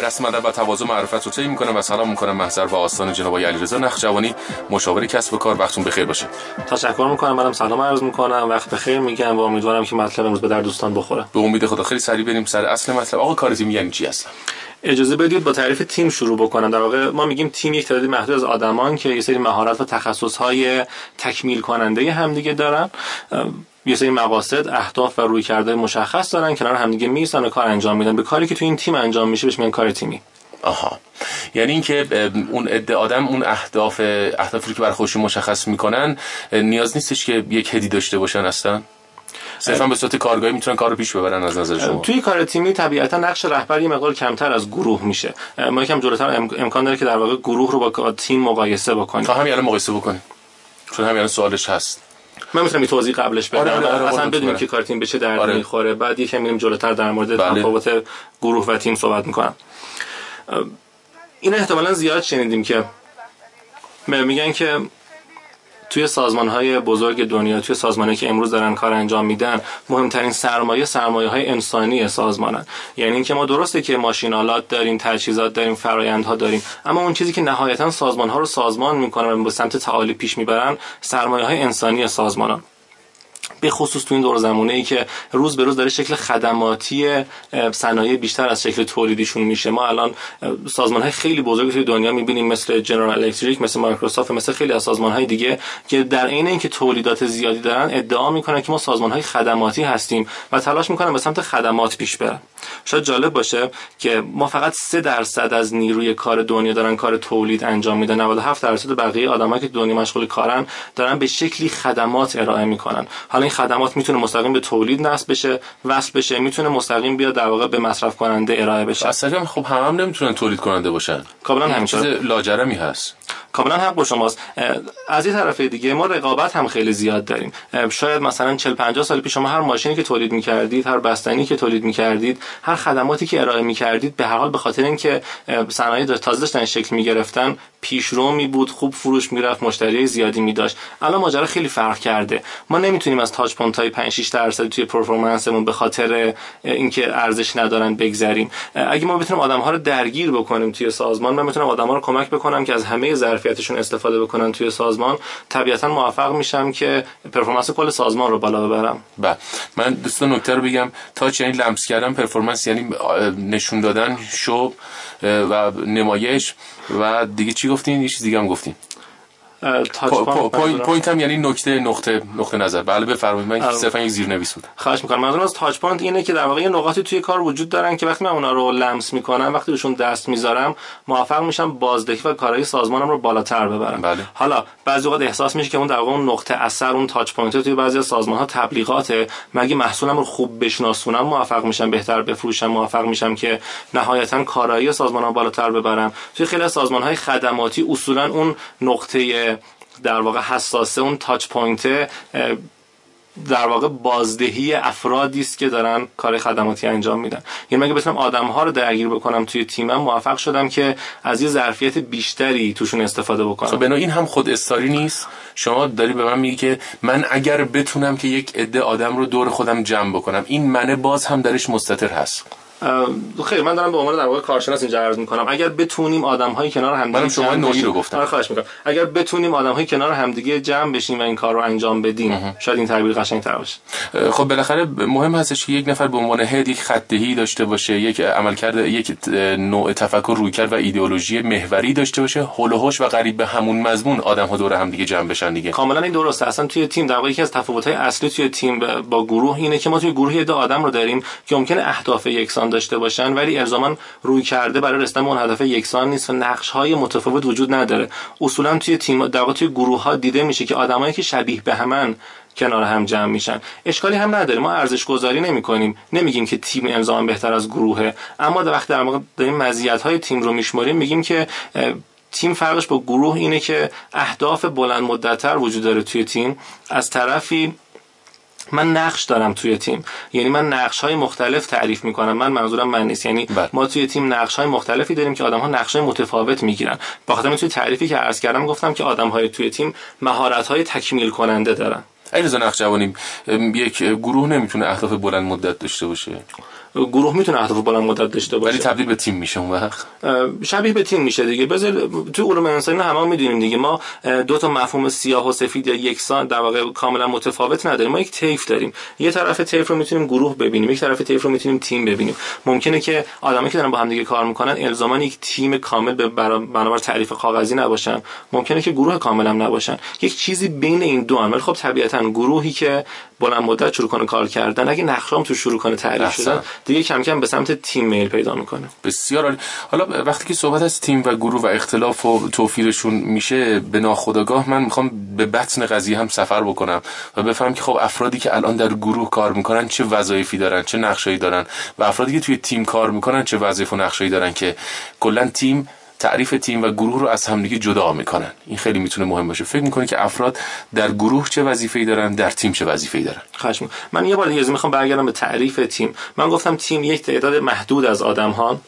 به رسم ادب و تواضع معرفت رو طی می‌کنم و سلام می‌کنم محضر و آستان جناب آقای علیرضا نخجوانی. مشاور کسب و کار وقتتون بخیر باشه. تشکر می‌کنم منم سلام عرض می‌کنم. وقت بخیر میگم و امیدوارم که مطلب امروز به در دوستان بخوره. به امید خدا خیلی سریع بریم سر اصل مطلب. آقا کار تیم یعنی چی اصلا؟ اجازه بدید با تعریف تیم شروع بکنم. در واقع ما میگیم تیم یک تعدادی محدود از آدمان که یه سری مهارت و تخصص های تکمیل کننده همدیگه دارن. یه سری مقاصد اهداف و روی کرده مشخص دارن کنار همدیگه میسن و کار انجام میدن. به کاری که تو این تیم انجام میشه بهش میگن کار تیمی. آها. یعنی اینکه اون عده آدم اون اهداف اهدافی که بر خودشون مشخص می‌کنن نیاز نیستش که یک هدی داشته باشن اصلا. صرفا به صورت کارگاهی می‌تونن کار رو پیش ببرن از نظر شما. توی کار تیمی طبیعتا نقش رهبر یه مقدار کمتر از گروه میشه. ما یکم جلوتر امکان داره که در واقع گروه رو با تیم مقایسه بکنیم. تا همین الان مقایسه بکنیم. چون همین الان سوالش هست. من می‌تونم توضیح قبلش بدم آره، آره، آره، اصلا بدونیم. که کار تیم به چه دردی آره. می‌خوره بعد یکم میریم جلوتر در مورد بله. تفاوت گروه و تیم صحبت می‌کنم این احتمالا زیاد شنیدیم که میگن که توی سازمان های بزرگ دنیا توی سازمانی که امروز دارن کار انجام میدن مهمترین سرمایه سرمایه های انسانی سازمانن. یعنی اینکه ما درسته که ماشینالات داریم تجهیزات داریم فرایندها داریم اما اون چیزی که نهایتا سازمان ها رو سازمان می‌کنن و به سمت تعالی پیش می‌برن سرمایه های انسانی سازمانان. به خصوص تو این دور زمانه ای که روز به روز داره شکل خدماتی صنایع بیشتر از شکل تولیدیشون میشه. ما الان سازمان های خیلی بزرگی توی دنیا می‌بینیم مثل جنرال الکتریک مثل مایکروسافت مثل خیلی از سازمان های دیگه که در عین اینکه تولیدات زیادی دارن ادعا می‌کنن که ما سازمان های خدماتی هستیم و تلاش می‌کنن به سمت خدمات پیش برن. شاید جالب باشه که ما فقط 3 درصد از نیروی کار دنیا دارن کار تولید انجام میدن. 97 درصد بقیه آدمایی که دنیا مشغول کارن دارن به شکلی خدمات ارائه می‌کنن. حالا این خدمات می‌تونه مستقیم به تولید نصب بشه وصل بشه می‌تونه مستقیم بیاد در واقع به مصرف کننده ارائه بشه. اصلا خب هم, هم نمی‌تونن تولید کننده باشن. کاملا چیز لاجرمی هست. کاملا حق با شماست. از این طرف دیگه ما رقابت هم خیلی زیاد داریم. شاید مثلا 40 50 سال پیش شما هر ماشینی که تولید می‌کردید هر بستنی که تولید می‌کردید هر خدماتی که ارائه می‌کردید به هر حال به خاطر اینکه صنایع تازه داشتن شکل می‌گرفتن پیشرو می بود خوب فروش می‌رفت مشتری زیادی می داشت الان ماجرا خیلی فرق کرده. ما نمی‌تونیم از touch point های 5 6 درصد توی performance مون به خاطر اینکه ارزش ندارن بگذریم. اگه ما بتونیم آدم ها رو درگیر بکنیم توی سازمان من می‌تونم آدم ها رو کمک بکنم که از همه ظرفیتشون استفاده بکنن توی سازمان طبیعتا موفق میشم که performance کل سازمان رو بالا ببرم. بله. من دو تا نکته رو بگم. touch یعنی لمس کردن performance یعنی نشون دادن شو و نمایش. و دیگه چی گفتین؟ یه چیز دیگه هم گفتین. point point هم یعنی نکته نقطه نقطه نظر. بله بفرمایید. من صرفا یک زیرنویس بود. خواهش می‌کنم. منظورم از touch point اینه که در واقع نقاطی توی کار وجود دارن که وقتی من اونا رو لمس می‌کنم وقتی روشون دست می‌ذارم موفق میشم بازدهی و کارهای سازمانم رو بالاتر ببرم. بله. حالا بعضی وقت احساس میشه که اون در واقع اون نقطه اثر اون touch point توی بعضی از سازمان ها تبلیغاته. اگه محصولم رو خوب بشناسونم موفق میشم بهتر بفروشم موفق میشم که نهایتا کارایی سازمانم بالاتر ببرم؟ توی خیلی از سازمان های خدماتی اصولا اون نقطه در واقع حساسه اون touch point در واقع بازدهی افرادی است که دارن کار خدماتی انجام میدن. یعنی اگه بتونم آدم ها رو درگیر بکنم توی تیمم موفق شدم که از یه ظرفیت بیشتری توشون استفاده بکنم. خب بنا این هم خود استاری نیست. شما داری به من میگی که من اگر بتونم که یک عده آدم رو دور خودم جمع بکنم این منه باز هم درش مستتر هست. خیلی من دارم به عنوان در واقع کارشناس اینجا عرض می‌کنم. اگر بتونیم آدم های کنار هم منم شما نوعی رو گفتم. آره خواهش می‌کنم. اگر بتونیم آدم های کنار همدیگه جمع بشیم و این کار رو انجام بدیم شاید این تعبیر قشنگ تر باشه خب بالاخره مهم هستش که یک نفر به عنوان هد یک خطهی داشته باشه یک عملکرد یک نوع تفکر رویکرد و ایدئولوژی محوری داشته باشه. هول و و قریب به همون مضمون آدم ها دور هم دیگه جمع بشن دیگه. کاملا این درسته. اصلا توی تیم در واقع یکی از تفاوت های اصلی توی تیم با گروه اینه که ما توی گروه یه آدم رو داریم که ممکنه اهداف یکسان داشته باشن ولی الزاما روی کرده برای رسیدن به اون هدف یکسان نیست و نقش های متفاوت وجود نداره. اصولا توی تیم در توی گروه ها دیده میشه که آدمایی که شبیه به همن کنار هم جمع میشن. اشکالی هم نداره. ما ارزش گذاری نمی کنیم نمیگیم که تیم الزاما بهتر از گروهه. اما در وقت در داریم مزیت های تیم رو میشماریم میگیم که تیم فرقش با گروه اینه که اهداف بلند مدتتر وجود داره توی تیم. از طرفی من نقش دارم توی تیم. یعنی من نقش های مختلف تعریف می‌کنم. من منظورم من نیست. یعنی بله. ما توی تیم نقش های مختلفی داریم که آدم ها نقش های متفاوت می‌گیرن. با خاطر توی تعریفی که عرض کردم گفتم که آدم های توی تیم مهارت های تکمیل کننده دارن. علیرضا نقشوانی یک گروه نمی‌تونه اهداف بلند مدت داشته باشه. گروه می‌تونه اهداف بلند مدت داشته باشه. ولی تبدیل به تیم میشه اون وقت. شبیه به تیم میشه دیگه. بذار تو علوم انسانی همه می‌دونیم دیگه. ما دو تا مفهوم سیاه و سفید یا یکسان در واقع کاملا متفاوت نداریم. ما یک طیف داریم. یه طرف طیف رو می‌تونیم گروه ببینیم یک طرف طیف رو می‌تونیم تیم ببینیم. ممکنه که آدمایی که دارن با هم دیگه کار می‌کنن الزاما یک تیم کامل به بنابر تعریف کاغذی نباشن. ممکنه که گروه کامل هم نباشن. یک چیزی بین این دو ولی خب طبیعتا گروهی که بلند مدت شروع کنه کار کردن اگه نخرام تو شروع کنه تعریف شدن دیگه کم کم به سمت تیم میل پیدا می‌کنه. بسیار عالی. حالا وقتی که صحبت از تیم و گروه و اختلاف و توفیرشون میشه به ناخودآگاه من می‌خوام به بطن قضیه هم سفر بکنم و بفهم که خب افرادی که الان در گروه کار می‌کنن چه وظایفی دارن چه نقشه‌ای دارن و افرادی که توی تیم کار می‌کنن چه وظایف و نقشه‌ای دارن که کلا تیم تعریف تیم و گروه رو از همدیگه جدا می‌کنن. این خیلی می‌تونه مهم باشه. فکر می‌کنه که افراد در گروه چه وظیفه‌ای دارن در تیم چه وظیفه‌ای دارن؟ خشم. من یه بار دیگه می‌خوام برگردم به تعریف تیم. من گفتم تیم یک تعداد محدود از آدم ها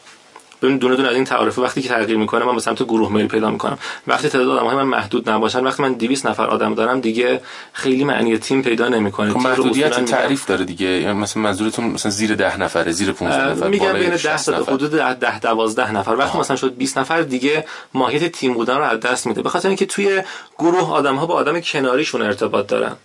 ببین دونه دونه از این تعارف وقتی که تغییر می‌کنه من به سمت گروه میل پیدا می‌کنم. وقتی تعداد آدم‌های من محدود نباشن وقتی من 200 نفر آدم دارم دیگه خیلی معنی تیم پیدا نمی‌کنه. خب محدودیت تعریف داره دیگه. مثلا منظورتون مثلا زیر 10 نفره زیر 15 نفر میگم بین 10 تا حدود 10 12 نفر. وقتی مثلا شد 20 نفر دیگه ماهیت تیم بودن رو از دست میده. به خاطر اینکه توی گروه آدم با آدم کناریشون ارتباط دارن.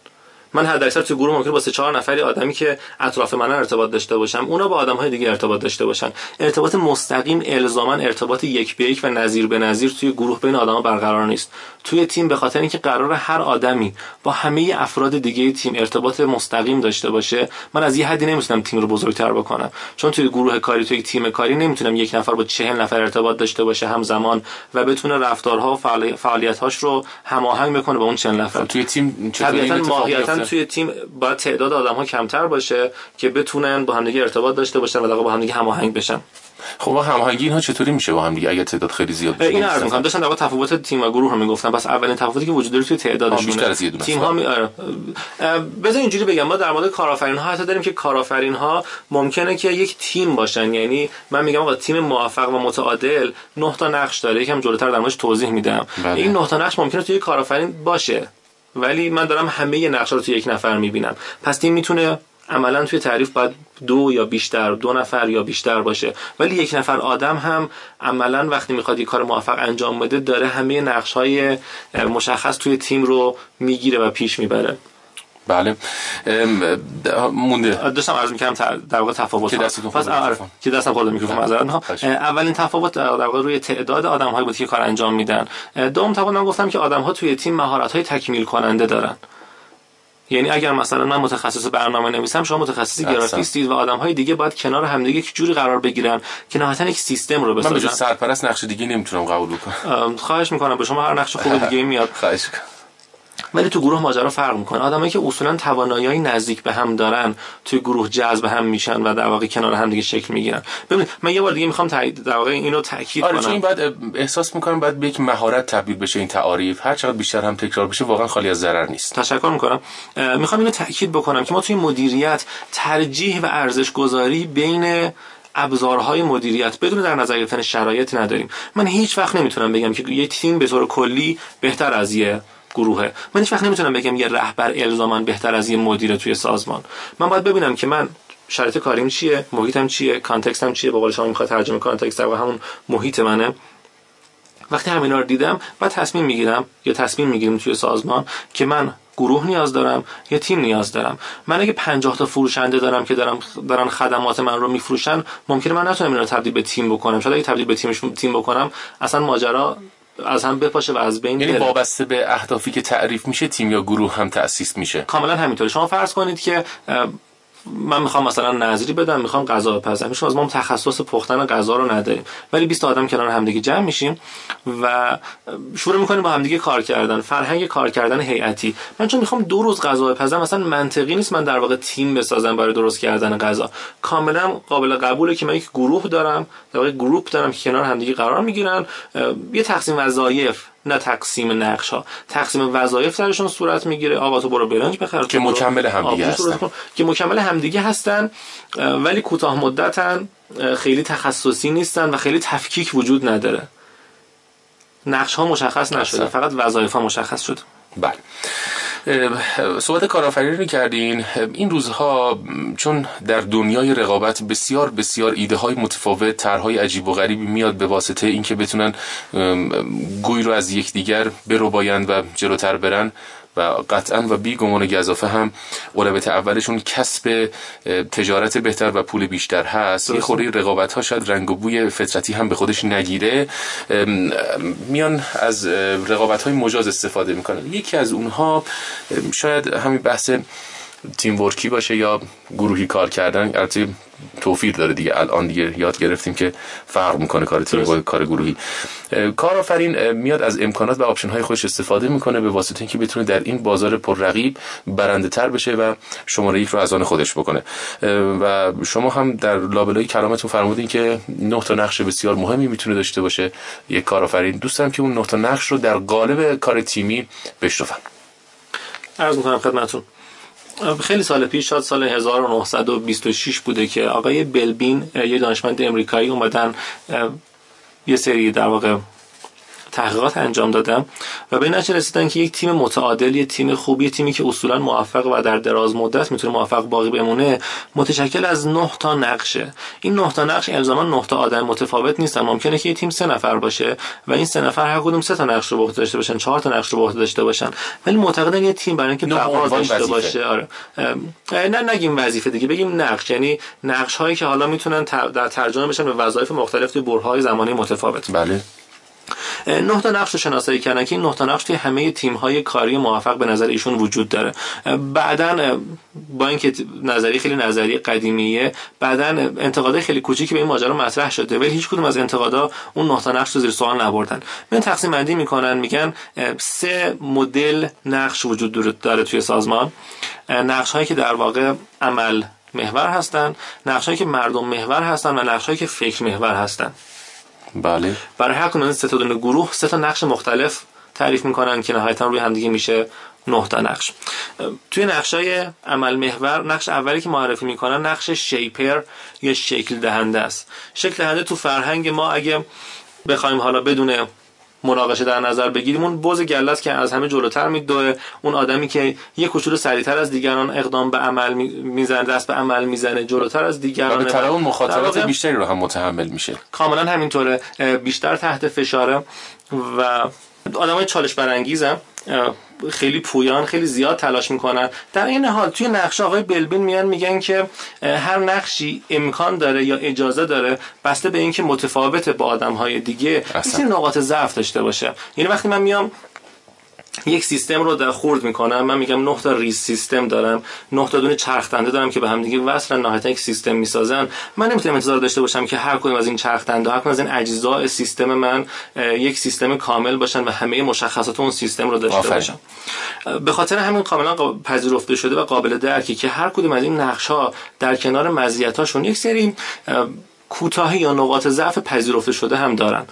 من حد اکثر تو گروه ممکن با سه چهار نفری آدمی که اطراف من ارتباط داشته باشم اونا با آدم های دیگه ارتباط داشته باشن. ارتباط مستقیم الزاما ارتباط یک به یک و نظیر به نظیر توی گروه بین آدما برقرار نیست. توی تیم به خاطر اینکه قرار هر آدمی با همه افراد دیگه تیم ارتباط مستقیم داشته باشه من از یه حدی نمی‌تونم تیم رو بزرگتر بکنم. چون توی گروه کاری توی تیم کاری نمی‌تونم یک نفر با چهل نفر ارتباط داشته باشه همزمان و بتونه رفتارها و فعالیت‌هاش رو هماهنگ بکنه با اون چند نفر. توی تیم طبیعتا توی تیم باید تعداد آدم ها کمتر باشه که بتونن با همدیگه ارتباط داشته باشن و با همدیگه هماهنگ بشن. خب هماهنگی اینها چطوری میشه با هم دیگه اگر تعداد خیلی زیاد باشه؟ این عرض می‌کنم داشتن در تفاوت تیم و گروه رو می‌گفتم پس اولین تفاوتی که وجود داره توی تعدادشون بیشتر از یه دونه تیم ها می... آره. بذار اینجوری بگم. ما در مورد کارآفرین ها حتی داریم که کارآفرین ها ممکنه که یک تیم باشن. یعنی من میگم آقا تیم موفق و متعادل نه تا نقش داره. یکم جلوتر در موردش توضیح میدم. بله. این نه تا نقش ممکنه توی کارآفرین باشه. ولی من دارم همه نقشه رو توی یک نفر می‌بینم. پس این می‌تونه عملا توی تعریف باید دو یا بیشتر دو نفر یا بیشتر باشه. ولی یک نفر آدم هم عملا وقتی می‌خواد یه کار موفق انجام بده داره همه نقش های مشخص توی تیم رو می‌گیره و پیش می‌بره. بله. مونده. داشتم عرض می‌کردم در واقع تفاوت. که دستتون پس که دستم خورد میکروفون معذرت اولین تفاوت در واقع روی تعداد آدم هایی بود که کار انجام میدن. دوم تفاوت من گفتم که آدم ها توی تیم مهارت های تکمیل کننده دارن. یعنی اگر مثلا من متخصص برنامه نویسم شما متخصص گرافیستید و آدم های دیگه باید کنار همدیگه یک جوری قرار بگیرن که نهایتا یک سیستم رو بسازن من به سرپرست نقش دیگه نمی‌تونم قبول کنم خواهش می‌کنم به شما هر نقش خوب دیگه میاد. خواهش ولی تو گروه ماجرا فرق می‌کنه. آدمایی که اصولا توانایی نزدیک به هم دارن توی گروه جذب هم میشن و در واقع کنار هم دیگه شکل می‌گیرن. ببینید من یه بار دیگه می‌خوام در واقع اینو تاکید آره کنم. چون بعد احساس می‌کنم بعد به یک مهارت تبدیل بشه این تعاریف. هر چقدر بیشتر هم تکرار بشه واقعا خالی از ضرر نیست. تشکر می‌کنم. می‌خوام اینو تاکید بکنم که ما توی مدیریت ترجیح و ارزش گذاری بین ابزارهای مدیریت بدون در نظر گرفتن شرایط نداریم. من هیچ وقت نمی‌تونم بگم که یه تیم به طور کلی بهتر از یه گروهه. من هیچ وقت نمی‌تونم بگم یه رهبر الزاما بهتر از یه مدیر توی سازمان. من باید ببینم که من شرایط کاریم چیه محیطم چیه context م چیه به قول شما می‌خواد ترجمه context در همون محیط منه. وقتی همینا رو دیدم بعد تصمیم می‌گیرم یا تصمیم می‌گیریم توی سازمان که من گروه نیاز دارم یا تیم نیاز دارم. من اگه 50 تا فروشنده دارم که دارم دارن خدمات من رو میفروشن ممکنه من نتونم اینا رو تبدیل به تیم بکنم. شاید اگه تبدیل به تیمش تیم بکنم اصلا ماجرا از هم بپاشه و از بین یعنی وابسته به اهدافی که تعریف میشه تیم یا گروه هم تأسیس میشه. کاملا همینطوره. شما فرض کنید که من می‌خوام مثلا نظری بدم می‌خوام غذا بپزم میشم از ما تخصص پختن غذا رو نداریم ولی 20 آدم کنار همدیگه جمع میشیم و شروع می‌کنیم با همدیگه کار کردن. فرهنگ کار کردن هیئتی. من چون می‌خوام دو روز غذا بپزم مثلا منطقی نیست من در واقع تیم بسازم برای درست کردن غذا. کاملا قابل قبوله که من یک گروه دارم در واقع گروپ دارم کنار همدیگه قرار می‌گیرن. یه تقسیم وظایف نه تقسیم نقش ها تقسیم وظایف درشون صورت می‌گیره. آقا تو برو برنج بخر. که مکمل همدیگه هستن. که مکمل همدیگه هستن ولی کوتاه مدتن خیلی تخصصی نیستن و خیلی تفکیک وجود نداره. نقش ها مشخص نشده. فقط وظایف ها مشخص شد بله. صحبت کارآفرینی کردین. این روزها چون در دنیای رقابت بسیار بسیار ایده های متفاوت طرحهای عجیب و غریبی میاد به واسطه اینکه بتونن گوی رو از یکدیگر بایند و جلوتر برن. و قطعا و بی گمان و گذافه هم اولویت اولشون کسب تجارت بهتر و پول بیشتر هست. یه خرده رقابت ها شاید رنگ و بوی فطرتی هم به خودش نگیره. میان از رقابت های مجاز استفاده می‌کنن. یکی از اونها شاید همین بحث teamwork ی باشه یا گروهی کار کردن البته توفیر داره دیگه. الان دیگه یاد گرفتیم که فرق می‌کنه کار تیم با کار گروهی. کارآفرین میاد از امکانات و option های خودش استفاده می‌کنه به واسطه اینکه بتونه در این بازار پر رقیب برنده تر بشه و شماره یک رو از آن خودش بکنه. و شما هم در لابلای کلامتون فرمودین که نه تا نقش بسیار مهمی می‌تونه داشته باشه یک کارآفرین. دوستم که اون نه تا نقش رو در قالب کار تیمی بشنفن عرض می‌کنم خدمتتون. خیلی سال پیش شاید سال 1926 بوده که آقای بلبین یه دانشمند امریکایی اومدن یه سری در واقع تحقیقات انجام دادم و به این رسیدن که یک تیم متعادل یه تیم خوبی یه تیمی که اصولا موفق و در دراز مدت می‌تونه موفق باقی بمونه متشکل از 9 تا نقشه این 9 تا نقش الزاما 9 تا آدم متفاوت نیستن ممکنه که یه تیم سه نفر باشه و این سه نفر هر کدوم سه تا نقش رو به داشته باشن چهار تا نقش رو به داشته باشن. ولی معتقدن یه تیم برای اینکه بقا داشته باشه آره. نه نگیم وظیفه دیگه بگیم نقش. یعنی نقش هایی که حالا می‌تونن در ترجمه بشن به وظایف مختلف توی برهای زمانی متفاوت. بله. نه تا نقش شناسایی کردن که این نه تا نقش توی همه تیم های کاری موفق به نظر ایشون وجود داره. بعدا با اینکه نظری خیلی نظری قدیمیه بعدا انتقادای خیلی کوچیکی به این ماجرا مطرح شده ولی هیچ کدوم از انتقادا اون نه تا نقش رو زیر سوال نبردن. من تقسیم بندی می‌کنن میگن سه مدل نقش وجود داره توی سازمان. نقش هایی که در واقع عمل محور هستن نقش هایی که مردم محور هستن و نقش هایی که فکر محور هستن. بله. برای هر کدوم سه تا دونه گروه سه تا نقش مختلف تعریف می‌کنن که نهایتا روی همدیگه میشه نه تا نقش. توی نقشای عمل محور نقش اولی که معرفی می‌کنن نقش شیپر یا شکل دهنده است. شکل دهنده تو فرهنگ ما اگه بخوایم حالا بدون مناقشه در نظر بگیریم. اون بوز گلت که از همه جلوتر میدوه. اون آدمی که یه کوچولو سریعتر از دیگران اقدام به عمل می‌زنه دست به عمل می‌زنه جلوتر از دیگران. به اون مخاطرات بیشتری رو هم متحمل میشه. کاملا همینطوره. بیشتر تحت فشاره و آدمای چالش برانگیزم خیلی پویان خیلی زیاد تلاش می‌کنن. در این حال توی نقش آقای بلبین میان میگن که هر نقشی امکان داره یا اجازه داره بسته به اینکه متفاوت با آدم های دیگه این نقاط ضعف داشته باشه. یعنی وقتی من میام یک سیستم رو در خورد می‌کنم. من میگم نه تا ریز سیستم دارم نه تا دونه چرخ دارم که به هم دیگه وصلن. نهایتا یک سیستم می‌سازن. من نمی‌تونم انتظار داشته باشم که هر کدوم از این چرخ دنده هر کدوم از این اجزاء سیستم من یک سیستم کامل باشن و همه مشخصات اون سیستم رو داشته باشم به خاطر همین کاملا پذیرفته شده و قابل درکی که هر کدوم از این نقش ها در کنار مزیتاشون یک سری کوتاهی یا نقاط ضعف پذیرفته شده هم دارن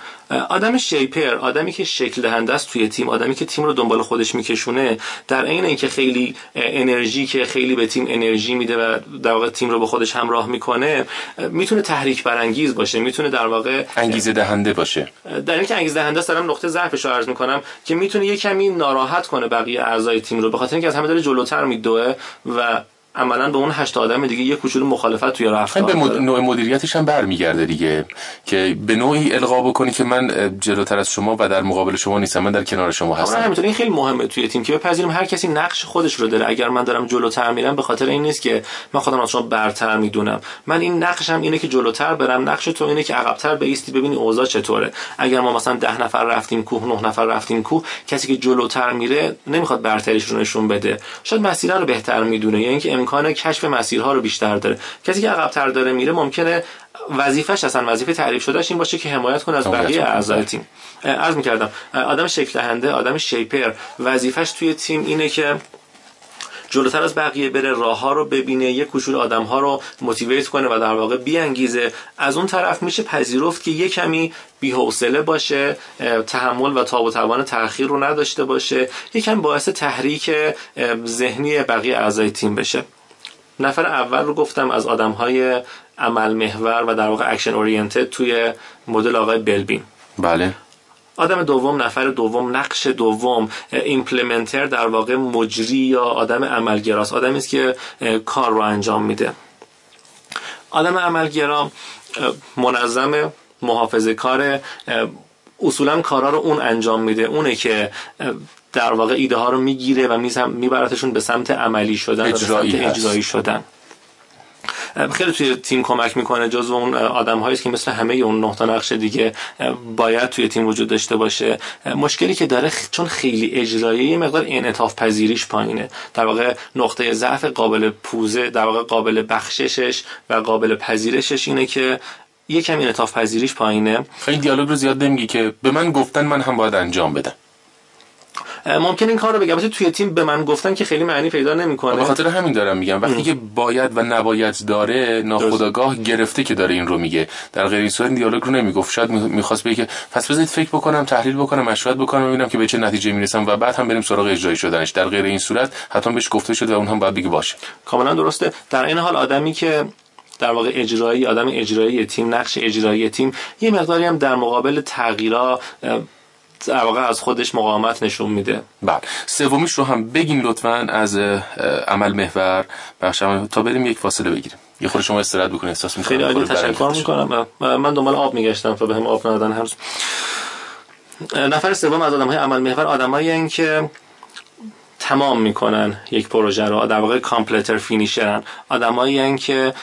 آدم شیپر آدمی که شکل دهنده است توی تیم آدمی که تیم رو دنبال خودش میکشونه در عین اینکه خیلی انرژی که خیلی به تیم انرژی میده و در واقع تیم رو به خودش همراه می‌کنه می‌تونه تحریک برانگیز باشه می‌تونه در واقع انگیزه دهنده باشه. در اینکه انگیزه دهنده است دارم نقطه ضعفش رو عرض می‌کنم که می‌تونه یه کمی ناراحت کنه بقیه اعضای تیم رو به خاطر اینکه از همه داره جلوتر میدوه و عملا به اون هشت آدم دیگه یه کوچولو مخالفت توی رفتار به مد... نوع مدیریتش هم برمیگرده دیگه که به نوعی القا بکنی که من جلوتر از شما و در مقابل شما نیستم من در کنار شما هستم. همینطور این خیلی مهمه توی تیم که بپذیریم هر کسی نقش خودش رو داره. اگر من دارم جلوتر میرم به خاطر این نیست که من خودم از شما برتر می‌دونم. من این نقشم اینه که جلوتر برم. نقش تو اینه که عقبتر بیستی ببینی اوضاع چطوره. اگر ما مثلا ده نفر رفتیم کوه نه نفر رفتیم کوه کسی که جلوتر میره نمی‌خواد برتریش رو نشون بده. شاید مسیر رو بهتر می‌دونه. یا اینکه امکان کشف مسیرها رو بیشتر داره. کسی که عقب‌تر داره میره ممکنه وظیفش اصلا وظیفه تعریف شدهش این باشه که حمایت کنه از بقیه اعضای تیم. عرض می‌کردم آدم شکل دهنده آدم شیپر. وظیفش توی تیم اینه که جلوتر از بقیه بره راه ها رو ببینه یه کوچول آدم ها رو موتیویت کنه و در واقع بیانگیزه. از اون طرف میشه پذیرفت که یه کمی بی‌حوصله باشه تحمل و تاب و توان تأخیر رو نداشته باشه. یکم باعث تحریک ذهنی بقیه اعضای تیم بشه. نفر اول رو گفتم از آدم های عمل محور و در واقع action oriented توی مدل آقای بلبین. بله. آدم دوم نفر دوم نقش دوم implementer در واقع مجری یا آدم عملگراست آدمی است که کار رو انجام میده. آدم عملگرا منظم محافظه کار اصولا کارا رو اون انجام میده. اونه که در واقع ایده ها رو می‌گیره و میبرتشون به سمت عملی شدن و به سمت اجرایی شدن. خیلی توی تیم کمک می‌کنه جزو اون آدم هایی که مثل همه اون نقطه نقش دیگه باید توی تیم وجود داشته باشه. مشکلی که داره چون خیلی اجرایی یه مقدار انعطاف پذیریش پایینه. در واقع نقطه ضعف قابل پوزه در واقع قابل بخششش و قابل پذیرشش اینه که یه کمی انعطاف پذیریش پایینه. خیلی دیالوگ رو زیاد نمیگی که به من گفتن من هم باید انجام بدم. ممکن این کار رو بگم توی تیم به من گفتن که خیلی معنی پیدا نمی‌کنه. به خاطر همین دارم میگم. وقتی که باید و نباید داره ناخداگاه گرفته که داره این رو میگه. در غیر این صورت دیالوگ رو نمی‌گفت. شاید می‌خواست بگه که پس بذارید فکر بکنم تحلیل بکنم مشورت بکنم ببینم که به چه نتیجه می‌رسم و بعد هم بریم سراغ اجرایی شدنش. در غیر این صورت حتما بهش گفته شد و اون هم باید بگه باشه. کاملا درسته. در این حال آدمی که در واقع اجرایی آدم اجرایی تیم نقش اجرایی تیم یه مقداری هم در مقابل تغییرها در واقع از خودش مقاومت نشون میده. بله. سومیش رو هم بگین لطفا از عمل محور. بخشم تا بریم یک فاصله بگیریم. یه خود شما استراحت بکنید احساس می‌کنم خیلی عالی تشکر می‌کنم. من دنبال آب میگشتم تا بهم آب ندادن هر نفر سوم از آدم های عمل محور آدمایی که تمام می‌کنن یک پروژه رو. در واقع completer finisher ن. آدمایی که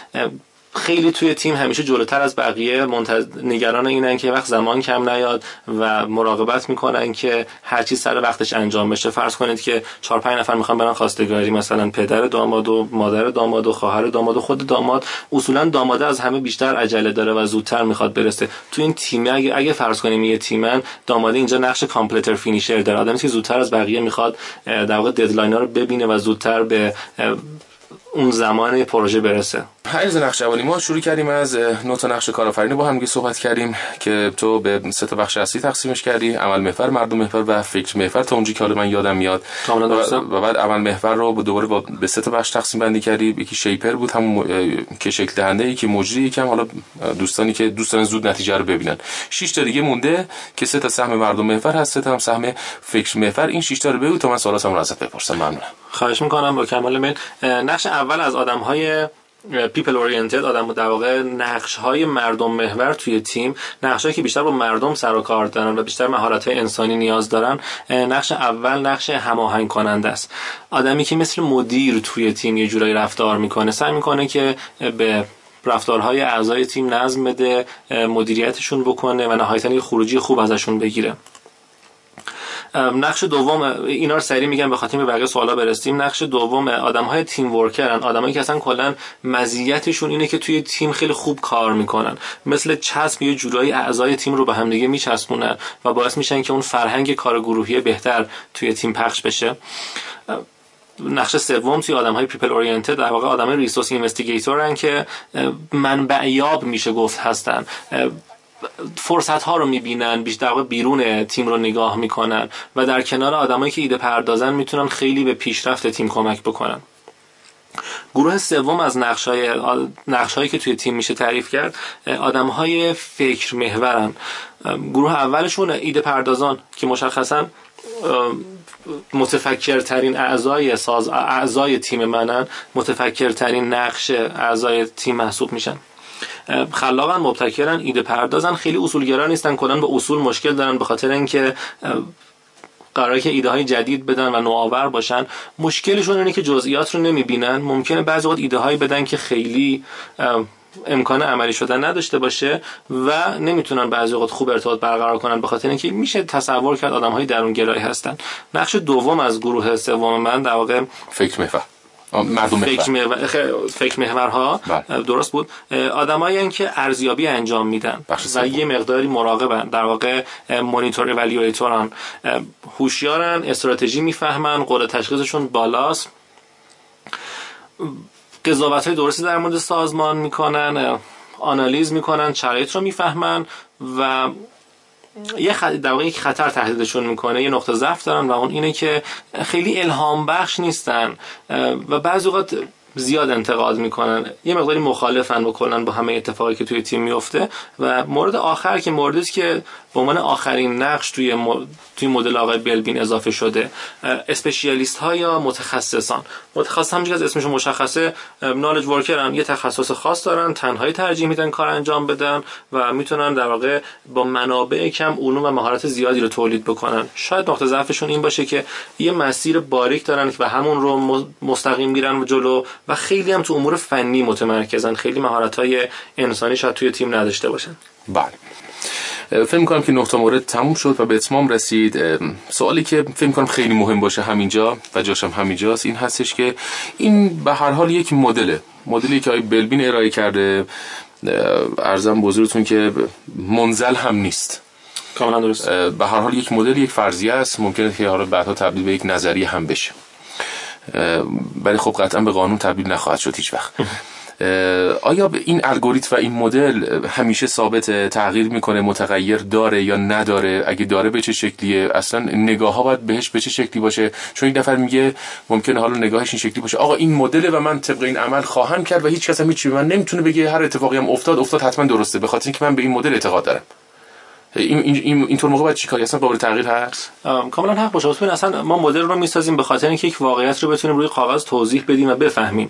خیلی توی تیم همیشه جلوتر از بقیه. منتظ... نگران اینن که وقت زمان کم نیاد و مراقبت می‌کنن که هر چیز سر وقتش انجام بشه. فرض کنید که 4 5 نفر می‌خوان برن خواستگاری مثلا پدر داماد و مادر داماد و خواهر داماد و خود داماد. اصولا داماده از همه بیشتر عجله داره و زودتر می‌خواد برسه. تو این تیم اگه اگه فرض کنیم یه تیمن داماده اینجا نقش completer finisher داره. آدمی که زودتر از بقیه می‌خواد در واقع ددلاین رو ببینه و زودتر به اون زمان پروژه برسه. عرض نقشوانی ما شروع کردیم از نوت نقش کارآفرینی با هم صحبت کردیم که تو به سه تا بخش اصلی تقسیمش کردی. عمل محور مردم محور و فکر محور. تا اونجایی که حالا من یادم میاد. و بعد عمل محور رو دوباره با به سه تا بخش تقسیم بندی کردی. یکی شیپر بود هم که شکل دهنده یکی مجری یکم حالا دوستانی که دوستان زود نتیجه رو ببینن. شش تا دیگه مونده که سه تا سهم مردم محور هست سه تا هم سهم فکر محور. این شش تا رو بگو تا من سوالاتم رو ازت بپرسم. ممنونم. خواهش می‌کنم با کمال میل. نقش اول از آدم های people oriented آدم در واقع نقش های مردم محور توی تیم نقش که بیشتر با مردم سر و کار دارن و بیشتر مهارت های انسانی نیاز دارن نقش اول نقش هماهنگ کننده است. آدمی که مثل مدیر توی تیم یه جورایی رفتار می‌کنه سعی می‌کنه که به رفتارهای اعضای تیم نظم بده مدیریتشون بکنه و نهایتا یه خروجی خوب ازشون بگیره. نقش دوم اینا رو سریع میگم به خاطر به بقیه سوالا برسیم. نقش دوم آدم های تیم ورکرن آدمایی که اصلا کلا مزیتشون اینه که توی تیم خیلی خوب کار می‌کنن. مثل چسب یه جورایی اعضای تیم رو به هم دیگه میچسبونن و باعث میشن که اون فرهنگ کار گروهی بهتر توی تیم پخش بشه. نقش سوم توی آدم های people oriented در واقع آدم های resource investigator ن که منبع یاب میشه گفت هستن. فرصت ها رو می‌بینن بیشتر بیرون تیم رو نگاه می‌کنن و در کنار آدمایی که ایده پردازن می‌تونن خیلی به پیشرفت تیم کمک بکنن. گروه سوم از نقش هایی که توی تیم میشه تعریف کرد آدم های فکر محورن گروه اولشون ایده پردازان که مشخصا متفکرترین اعضای ساز اعضای تیم منن متفکرترین نقش اعضای تیم محسوب میشن. خلاقن مبتکرن ایده پردازن خیلی اصولگرا نیستن کلا به اصول مشکل دارن به خاطر اینکه قراره که ایده های جدید بدن و نوآور باشن. مشکلشون اینه که جزئیات رو نمی‌بینن. ممکنه بعضی وقت ایده هایی بدن که خیلی امکان عملی شدن نداشته باشه و نمی‌تونن بعضی وقت خوب ارتباط برقرار کنن به خاطر اینکه میشه تصور کرد آدم های درونگرایی هستن. نقش دوم از گروه سوم من در واقع فکر میفهم. مردم فکر, محور. فکر محورها بله. درست بود. آدمایی که ارزیابی انجام میدن و یه مقداری مراقبن. در واقع مانیتور اوالیویتورن هوشیارن استراتژی می‌فهمن قدرت تشخیصشون بالاست. قضاوت های درستی در مورد سازمان می‌کنن آنالیز می‌کنن شرایط رو می‌فهمن و یه خ... در یک خطر تهدیدشون می‌کنه. یه نقطه ضعف دارن و اون اینه که خیلی الهام بخش نیستن. و بعضی اوقات زیاد انتقاد می‌کنن. یه مقداری مخالفن با با همه اتفاقی که توی تیم میفته و مورد آخر که موردی که به عنوان آخرین نقش توی توی مدل آقای بلبین اضافه شده اسپشیالیست ها یا متخصصان؟ متخصص هم از اسمش مشخصه نالج ورکرن یه تخصص خاص دارن تنهایی ترجیح میدن کار انجام بدن و می‌تونن در واقع با منابع کم علوم و مهارت زیادی رو تولید بکنن. شاید نقطه ضعفشون این باشه که یه مسیر باریک دارن که و همون رو مستقیم میرن و جلو و خیلی هم تو امور فنی متمرکزن. خیلی مهارت های انسانی شاید توی تیم نداشته باشن. بله. فکر می‌کنم که نقطه مورد تموم شد و به اتمام رسید. سوالی که فکر می‌کنم خیلی مهم باشه همینجا و جاشم همینجاست این هستش که این به هر حال یک مدله. مدلی که آقای بلبین ارائه کرده. ارزم بزرگتون که منزل هم نیست. کاملا درست. به هر حال یک مدل یک فرضیه است. ممکنه که حالا بعدها تبدیل به یک نظریه هم بشه. ولی خب قطعا به قانون تبدیل نخواهد شد هیچ وقت. آیا این الگوریتم و این مدل همیشه ثابت تغییر می‌کنه متغیر داره یا نداره؟ اگه داره به چه شکلیه؟ اصلا نگاه ها باید بهش به چه شکلی باشه؟ چون این نفر میگه ممکنه حالا نگاهش این شکلی باشه. آقا این مدل و من طبق این عمل خواهم کرد و هیچ کس هم هیچی من نمی‌تونه بگه. هر اتفاقی هم افتاد افتاد حتما درسته. به خاطر اینکه من به این مدل اعتقاد دارم. این این اینطور موقع باید چیکار اصلا قابل تغییر هست کاملا حق باشه. اصلا ما مدل رو می‌سازیم به خاطر اینکه یک واقعیت رو بتونیم روی کاغذ توضیح بدیم و بفهمیم.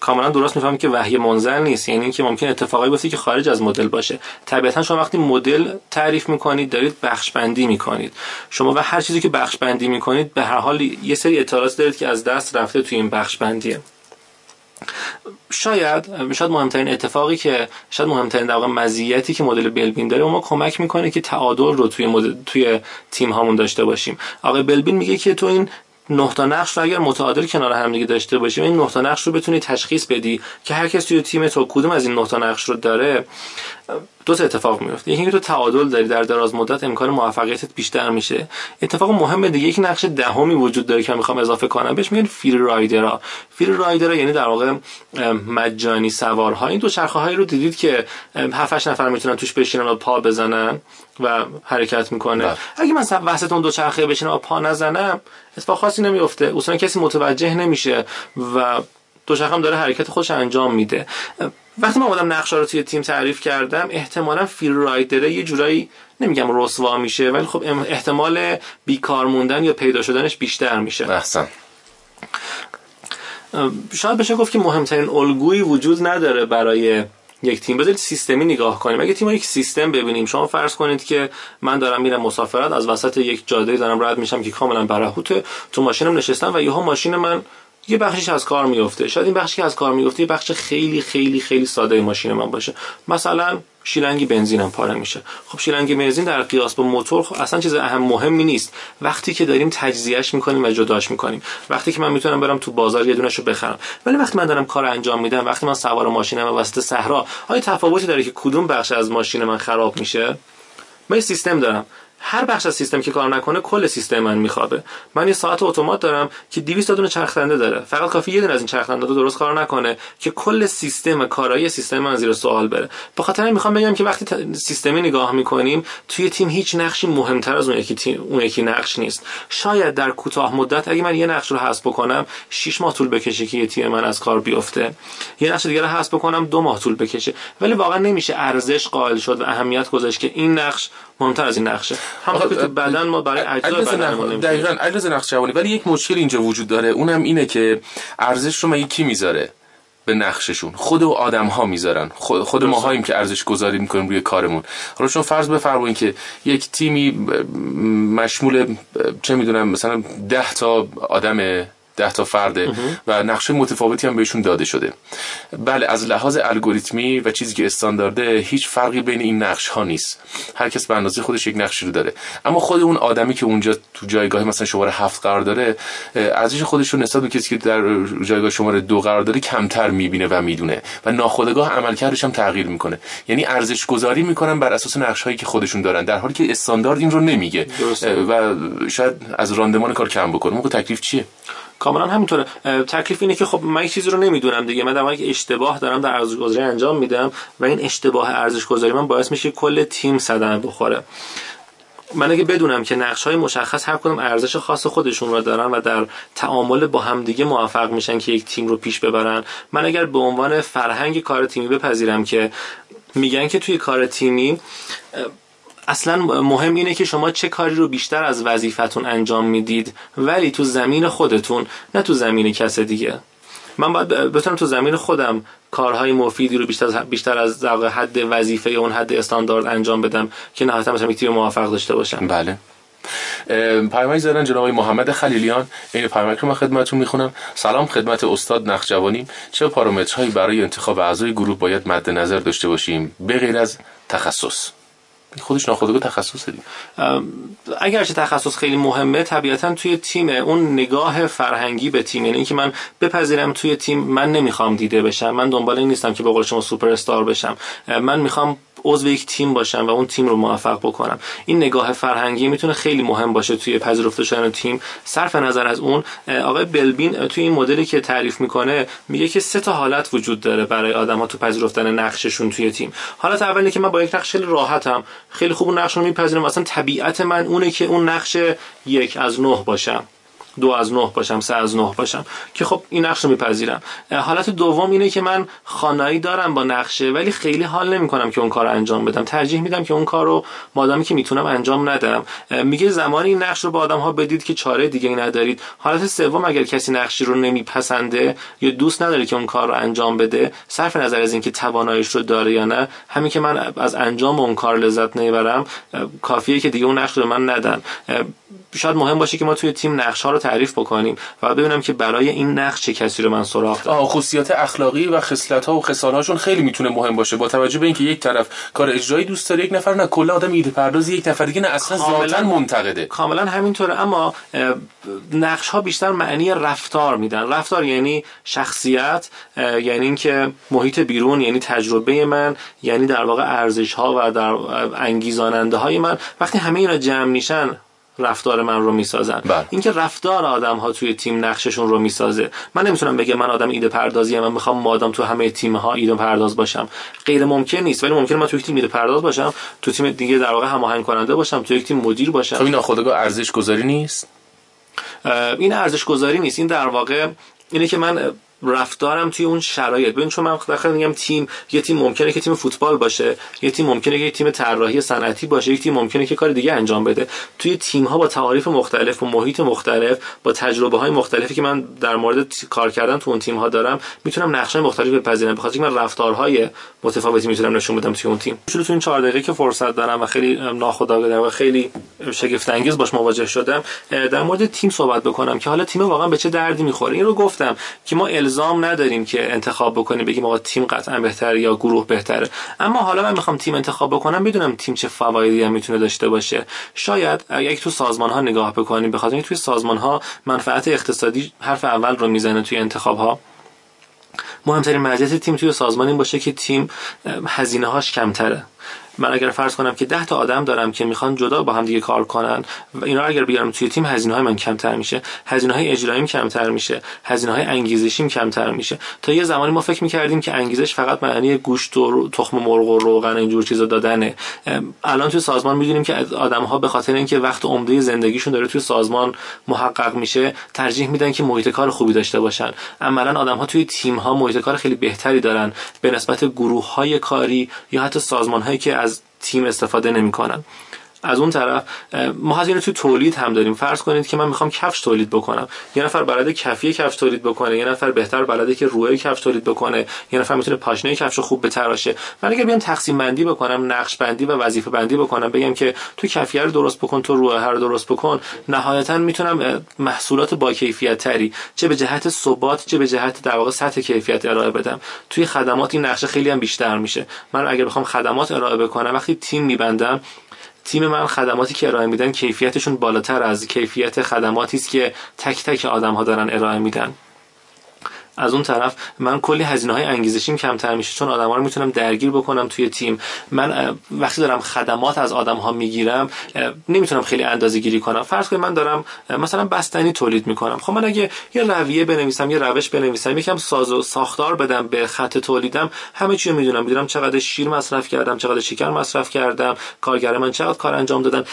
کاملا درست می‌فهمم که وحی منزل نیست. یعنی اینکه ممکن اتفاقی بیفته که خارج از مدل باشه. طبیعتا شما وقتی مدل تعریف می‌کنید دارید بخش بندی می‌کنید. شما و هر چیزی که بخش بندی می‌کنید به هر حال یه سری اطلاعات دارید که از دست رفته توی این بخش بندیه شاید شاید مهمترین اتفاقی که شاید مهمترین در مزیتی که مدل بلبین داره ما کمک می‌کنه که تعادل رو توی مدل توی تیم هامون داشته باشیم. آقای بلبین میگه که تو این نه تا نقش رو اگر متعادل کنار هم دیگه داشته باشیم این نه تا نقش رو بتونی تشخیص بدی که هر کسی توی تیم تو کدوم از این نه تا نقش رو داره. دو تا اتفاق میفته. یکی تو تعادل داری در دراز مدت امکان موفقیتت بیشتر میشه. اتفاق مهم دیگه یک نقش دهمی وجود داره که می‌خوام اضافه کنم. بهش میگن فیر رایدرا. فیر رایدرا یعنی در واقع مجانی سوارها. این دو چرخه هایی رو دیدید که 7 نفر می‌تونن توش بشینن و پا بزنن. و حرکت می‌کنه. بله. اگه من وسط اون دو چرخه بشینم و پا نزنم اتفاق خاصی نمیفته اصلا کسی متوجه نمیشه و دوچرخه داره حرکت خودش انجام میده. وقتی من آدم نقشه رو توی تیم تعریف کردم احتمالا فیر رایدره یه جورایی نمیگم رسوا میشه ولی خب احتمال بیکار موندن یا پیدا شدنش بیشتر میشه. احسن. شاید بشه گفت که مهمترین الگویی وجود نداره برای یک تیم. بذارید سیستمی نگاه کنیم. اگه تیم یک سیستم ببینیم شما فرض کنید که من دارم میرم مسافرت از وسط یک جاده دارم رد میشم که کاملا برهوته تو ماشینم نشستم و یهو ماشین من یه بخشش از کار میفته شاید این بخشی که از کار میفته یه بخش خیلی خیلی خیلی ساده ماشین من باشه. مثلا شیلنگ بنزینم پاره میشه. خب شیلنگ بنزین در قیاس با موتور خب اصلا چیز اهم مهمی نیست. وقتی که داریم تجزیهش می‌کنیم و جداش می‌کنیم. وقتی که من می‌تونم برم تو بازار یه دونهشو بخرم. ولی وقتی من دارم کار انجام میدم وقتی من سوار ماشینم وسط صحرا آیا تفاوتی داره که کدوم بخش از ماشین من خراب میشه؟ من سیستم دارم. هر بخش از سیستم که کار نکنه کل سیستم من میخوابه. من یه ساعت اتومات دارم که 200 دونه چرخنده داره. فقط کافی یه دونه از این چرخنده رو درست کار نکنه که کل سیستم کارایی سیستم من زیر سوال بره. به خاطر می‌خوام بگم که وقتی سیستمی نگاه می‌کنیم توی تیم هیچ نقشی مهمتر از اون یکی تیم اون یکی نقش نیست. شاید در کوتاه مدت اگه من یه نقش رو حذف بکنم 6 ماه طول بکشه که یه تیم من از کار بیفته. یه نقش دیگه رو حذف بکنم دو ماه طول بکشه. ولی واقعا نمیشه ارزش قائل شد و اهمیت گذاشت که این نقش مهمتر از این نقشه. همونطور که بدن ما برای اجزای بدن دقیقاً علیرضا نقش جوانی. ولی یک مشکل اینجا وجود داره. اونم اینه که ارزش رو مگه کی می‌ذاره به نقششون؟ خود و آدم ها می‌ذارن. خود, خود ما هاییم که ارزش گذاری می‌کنیم روی کارمون. حالا چون فرض بفرمایید که یک تیمی مشمول چه می‌دونم مثلا ده تا آدم ده تا فرده و نقشه متفاوتی هم بهشون داده شده. بله از لحاظ الگوریتمی و چیزی که استاندارده هیچ فرقی بین این نقش ها نیست. هر کس به اندازه خودش یک نقشی رو داره. اما خود اون آدمی که اونجا تو جایگاه مثلا شماره هفت قرار داره ارزش خودش رو نسبت به کسی که در جایگاه شماره دو قرار داره کمتر می‌بینه و می‌دونه و ناخودآگاه عملکردش هم تغییر می‌کنه. یعنی ارزش گذاری می‌کنن بر اساس نقش هایی که خودشون دارن در حالی که استاندارد این رو نمیگه. و شاید از راندمان کار کم بکنه. موقع تکلیف چیه؟ کاملا همینطوره. تکلیف اینه که خب من یک چیزی رو نمی‌دونم دیگه. من در که اشتباه دارم در ارزش گذاری انجام میدم و این اشتباه ارزش گذاری من باعث میشه کل تیم صدمه بخوره. من اگه بدونم که نقش های مشخص هر کدوم ارزش خاص خودشون رو دارن و در تعامل با همدیگه موفق میشن که یک تیم رو پیش ببرن من اگر به عنوان فرهنگ کار تیمی بپذیرم که میگن که توی کار تیمی اصلا مهم اینه که شما چه کاری رو بیشتر از وظیفتون انجام می‌دید ولی تو زمین خودتون نه تو زمین کس دیگه. من باید بتونم تو زمین خودم کارهای مفیدی رو بیشتر بیشتر از حد وظیفه اون حد استاندارد انجام بدم که نهایتا مثلا تیم موفق داشته باشم. بله. پیامک زدن جناب محمد خلیلیان. این پیامک رو من خدمتتون می‌خونم. سلام خدمت استاد نخجوانی چه پارامترهایی برای انتخاب اعضای گروه باید مد نظر داشته باشیم؟ به غیر از تخصص. خودش ناخودآگاه تخصص دید اگرچه تخصص خیلی مهمه طبیعتا توی تیم اون نگاه فرهنگی به تیم یعنی اینکه من بپذیرم توی تیم من نمی‌خوام دیده بشم من دنبال این نیستم که به قول شما سوپر استار بشم من می‌خوام عضو یک تیم باشم و اون تیم رو موفق بکنم. این نگاه فرهنگی می‌تونه خیلی مهم باشه توی پذیرفته شدن تیم. صرف نظر از اون آقای بلبین توی این مدلی که تعریف می‌کنه میگه که سه تا حالت وجود داره برای آدم ها تو پذیرفتن نقششون توی تیم. حالت اولی که من با یک نقش خیلی راحتم خیلی خوب اون نقش رو میپذیرم مثلا طبیعت من اونه که اون نقش یک از نه باشم. دو از نه باشم سه از نه باشم که خب این نقش رو میپذیرم. حالت دوم اینه که من خانایی دارم با نقشه ولی خیلی حال نمی‌کنم که اون کار رو انجام بدم. ترجیح میدم که اون کار رو مادامی که می‌تونم انجام ندم. میگه زمانی این نقش رو با آدم ها بدید که چاره دیگه ندارید. حالت سوم اگر کسی نقشی رو نمیپسنده یا دوست نداره که اون کار رو انجام بده صرف نظر از اینکه تواناییش رو داره یا نه همین که من از انجام اون کار لذت نمی‌برم کافیه که دیگه اون نقش رو من ندن. شاید مهم باشه که ما توی تیم نقش ها رو تعریف بکنیم و ببینم که برای این نقش چه کسی رو من سراغ دارم. خصوصیات اخلاقی و خصلت ها و خصال هاشون خیلی می‌تونه مهم باشه. با توجه به اینکه یک طرف کار اجرایی دوست داره یک نفر نه کلا آدم ایده پردازی یک نفر دیگه نه اصلا ذاتا منتقده. کاملا همینطوره. اما نقش ها بیشتر معنی رفتار میدن. رفتار یعنی شخصیت یعنی اینکه محیط بیرون یعنی تجربه من یعنی در واقع ارزش ها و در انگیزاننده های من. وقتی همه اینا جمع میشن رفتار من رو می‌سازن. بله. اینکه رفتار آدم ها توی تیم نقششون رو می‌سازه. من نمی‌تونم بگم من آدم ایده پردازی من می‌خوام مادام تو همه تیم ها ایده پرداز باشم. غیر ممکن نیست ولی ممکنه من توی تیم ایده پرداز باشم تو تیم دیگه در واقع هماهنگ کننده باشم تو یک تیم مدیر باشم. خب این ناخودآگاه ارزش گذاری نیست این ارزش گذاری نیست. این در واقع اینه که من رفتارم توی اون شرایط. ببین چون من داخل میگم تیم یه تیم ممکنه که تیم فوتبال باشه یه تیم ممکنه که تیم طراحی صنعتی باشه یه تیم ممکنه که کار دیگه انجام بده. توی تیم ها با تعاریف مختلف و محیط مختلف با تجربه های مختلفی که من در مورد کار کردن تو اون تیم ها دارم می‌تونم نقشه مختلف بپذیرم. بخاطر اینکه من رفتارهای متفاوتی می‌تونم نشون بدم توی اون تیم. تو این 4 دقیقه که فرصت دارم و خیلی ناخودآگاه و خیلی شگفت انگیز باش مواجه شدم در مورد تیم صحبت بکنم که حالا تیم واقعا به چه دردی می‌خوره. این رو گفتم که ما الزام نداریم که انتخاب بکنیم بگیم آقا تیم قطعا بهتره یا گروه بهتره. اما حالا من می‌خوام تیم انتخاب بکنم بدونم تیم چه فوایدی هم می‌تونه داشته باشه. شاید اگه تو سازمان ها نگاه بکنیم بخاطر اینکه توی سازمان ها منفعت اقتصادی حرف اول رو می‌زنه توی انتخاب ها مهمترین مزیت تیم توی سازمان این باشه که تیم هزینه هاش کمتره. من اگر فرض کنم که 10 تا آدم دارم که می‌خوان جدا با هم دیگه کار کنن و اینا اگر بیارم توی تیم هزینه های من کمتر میشه هزینه های اجراییم کمتر میشه هزینه های انگیزشیم کمتر میشه. تا یه زمانی ما فکر می‌کردیم که انگیزش فقط معنی گوشت و تخم مرغ و روغن اینجور چیزا دادنه. الان توی سازمان می‌دونیم که آدم ها به خاطر اینکه وقت عمده زندگیشون داره توی سازمان محقق میشه ترجیح میدن که محیط کار خوبی داشته باشن. عملا آدم ها توی تیم ها محیط کار خیلی بهتری دارن. به نسبت گروه های کاری یا حتی سازمان هایی که از تیم استفاده نمی‌کنن. از اون طرف ما هزینه توی تولید هم داریم. فرض کنید که من می‌خوام کفش تولید بکنم. یه نفر بلده کفی کفش تولید بکنه یه نفر بهتر بلده که روی کفش تولید بکنه یه نفر می‌تونه پاشنه کفش خوب بتراشه من اگر بیام تقسیم بندی بکنم نقش بندی و وظیفه بندی بکنم بگم که تو کفیه رو درست بکن تو روی رو درست بکن نهایتا می‌تونم محصولات با کیفیت تری چه به جهت ثبات چه به جهت در واقع سطح کیفیت ارائه بدم. توی خدمات این نقشه خیلی هم بیشتر میشه. من اگر بخوام خدمات ارائه بکنم وقتی تیم میبندم تیم من خدماتی که ارائه میدن کیفیتشون بالاتر از کیفیت خدماتی است که تک تک آدم ها دارن ارائه میدن. از اون طرف من کلی هزینه های انگیزشیم کمتر میشه چون آدما رو می‌تونم درگیر بکنم توی تیم. من وقتی دارم خدمات از آدم ها می‌گیرم نمی‌تونم خیلی اندازه گیری کنم. فرض کنید من دارم مثلا بستنی تولید می‌کنم. خب من اگه یه رویه بنویسم یه روش بنویسم یکم ساز و ساختار بدم به خط تولیدم همه چی می‌دونم. می‌دونم چقدر شیر مصرف کردم چقدر شکر مصرف کردم کارگر من چقدر کار انجام دادن.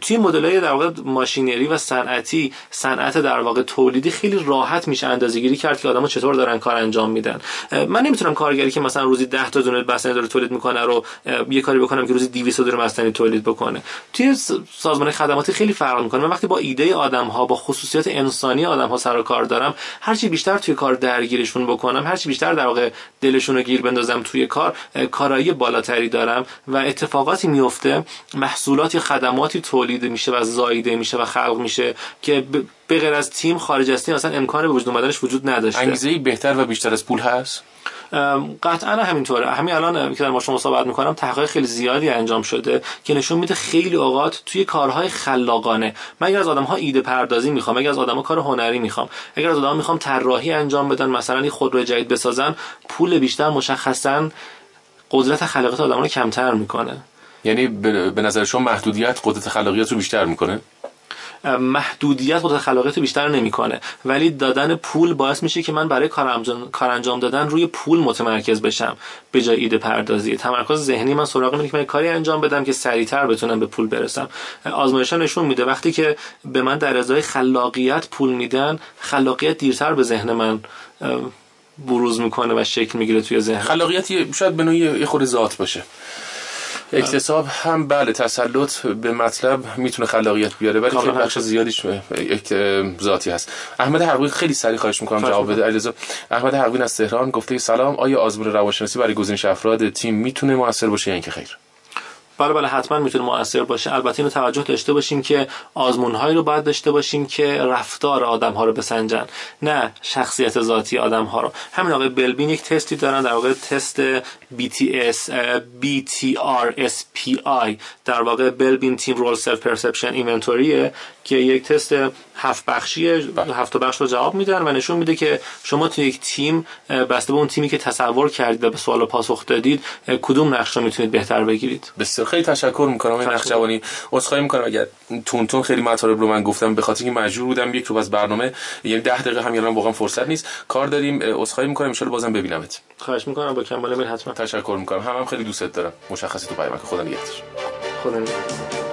توی مدل‌های در واقع ماشینری و صنعتی صنعت در واقع تولیدی خیلی راحت میشه اندازه‌گیری کرد که آدم‌ها چطور دارن کار انجام میدن. من نمی‌تونم کارگری که مثلا روزی 10 تا دونه بستنی داره تولید می‌کنه رو یه کاری بکنم که روزی 200 دونه بستنی تولید بکنه. توی سازمان خدماتی خیلی فرق می‌کنه. من وقتی با ایده آدم ها با خصوصیات انسانی آدم ها سر و کار دارم هرچی بیشتر توی کار درگیرشون بکنم هرچی بیشتر در واقع دلشون رو گیر بندازم توی کار کارایی بالاتری دارم و اتفاقاتی میفته محصولات یا خدماتی تولید میشه و زایده میشه و خلق میشه که به غیر از تیم خارج از تیم اصلا امکان به وجود اومدنش وجود نداشته. انگیزه بهتر و بیشتر از پول هست؟ قطعا همینطوره. همین الان که در با شما صحبت می‌کنم تحقیق خیلی زیادی انجام شده که نشون میده خیلی اوقات توی کارهای خلاقانه من اگر از آدم ها ایده پردازی می‌خوام اگر از آدم ها کار هنری می‌خوام اگر از آدم می‌خوام طراحی انجام بدن مثلا این خودرو جدید بسازن پول بیشتر مشخصا قدرت خلاقیت آدم رو کمتر می‌کنه. یعنی به نظر شما محدودیت قدرت خلاقیت رو بیشتر می‌کنه؟ محدودیت قدرت خلاقیت بیشتر نمی‌کنه. ولی دادن پول باعث میشه که من برای کار انجام, دادن روی پول متمرکز بشم. به جای ایده پردازی. تمرکز ذهنی من سراغ اینه که من کاری انجام بدم که سریعتر بتونم به پول برسم. آزمایش نشون میده وقتی که به من در ازای خلاقیت پول میدن خلاقیت دیرتر به ذهن من بروز می‌کنه و شکل می‌گیره توی ذهن خلاقیت شاید به نوعی خود ذات باشه. اکتساب هم بله تسلط به مطلب می‌تونه خلاقیت بیاره ولی خیلی بخش زیادیش ذاتی هست. احمد حقوی خیلی سریع خواهش می‌کنم جواب بده. علیرضا احمد حقوی از تهران گفته سلام آیا آزمون روانشناسی برای گزینش افراد تیم می‌تونه موثر باشه یا اینکه خیر؟ بله بله حتما می‌تونه مؤثر باشه البته اینو توجه داشته باشیم که آزمون هایی رو باید داشته باشیم که رفتار آدم ها رو بسنجن نه شخصیت ذاتی آدم ها رو. همین آقای بلبین یک تستی دارن در واقع تست BTS BTRSPI در واقع Belbin team role self perception inventory ه که یک تست هفت بخشی بله. هفت بخش رو جواب میدن و نشون میده که شما تو یک تیم بسته به اون تیمی که تصور کردید و به سوال پاسخ دادید کدوم نقش رو می‌تونید بهتر بگیرید. بسیار خیلی تشکر می‌کنم. این نقش جوانی عذرخواهی می‌کنم. اگر تون تون خیلی مطالب رو من گفتم به خاطر اینکه مجبور بودم یک رو از برنامه یعنی 10 دقیقه هم الان واقعا فرصت نیست. کار داریم. عذرخواهی می‌کنم. ان بازم ببینمت. خواهش می‌کنم. با کمال میل حتما تشکر می‌کنم. هم, هم خیلی دوستت دارم. مشخصی تو پیامک. خدا نگهدار. خدا نگهدار.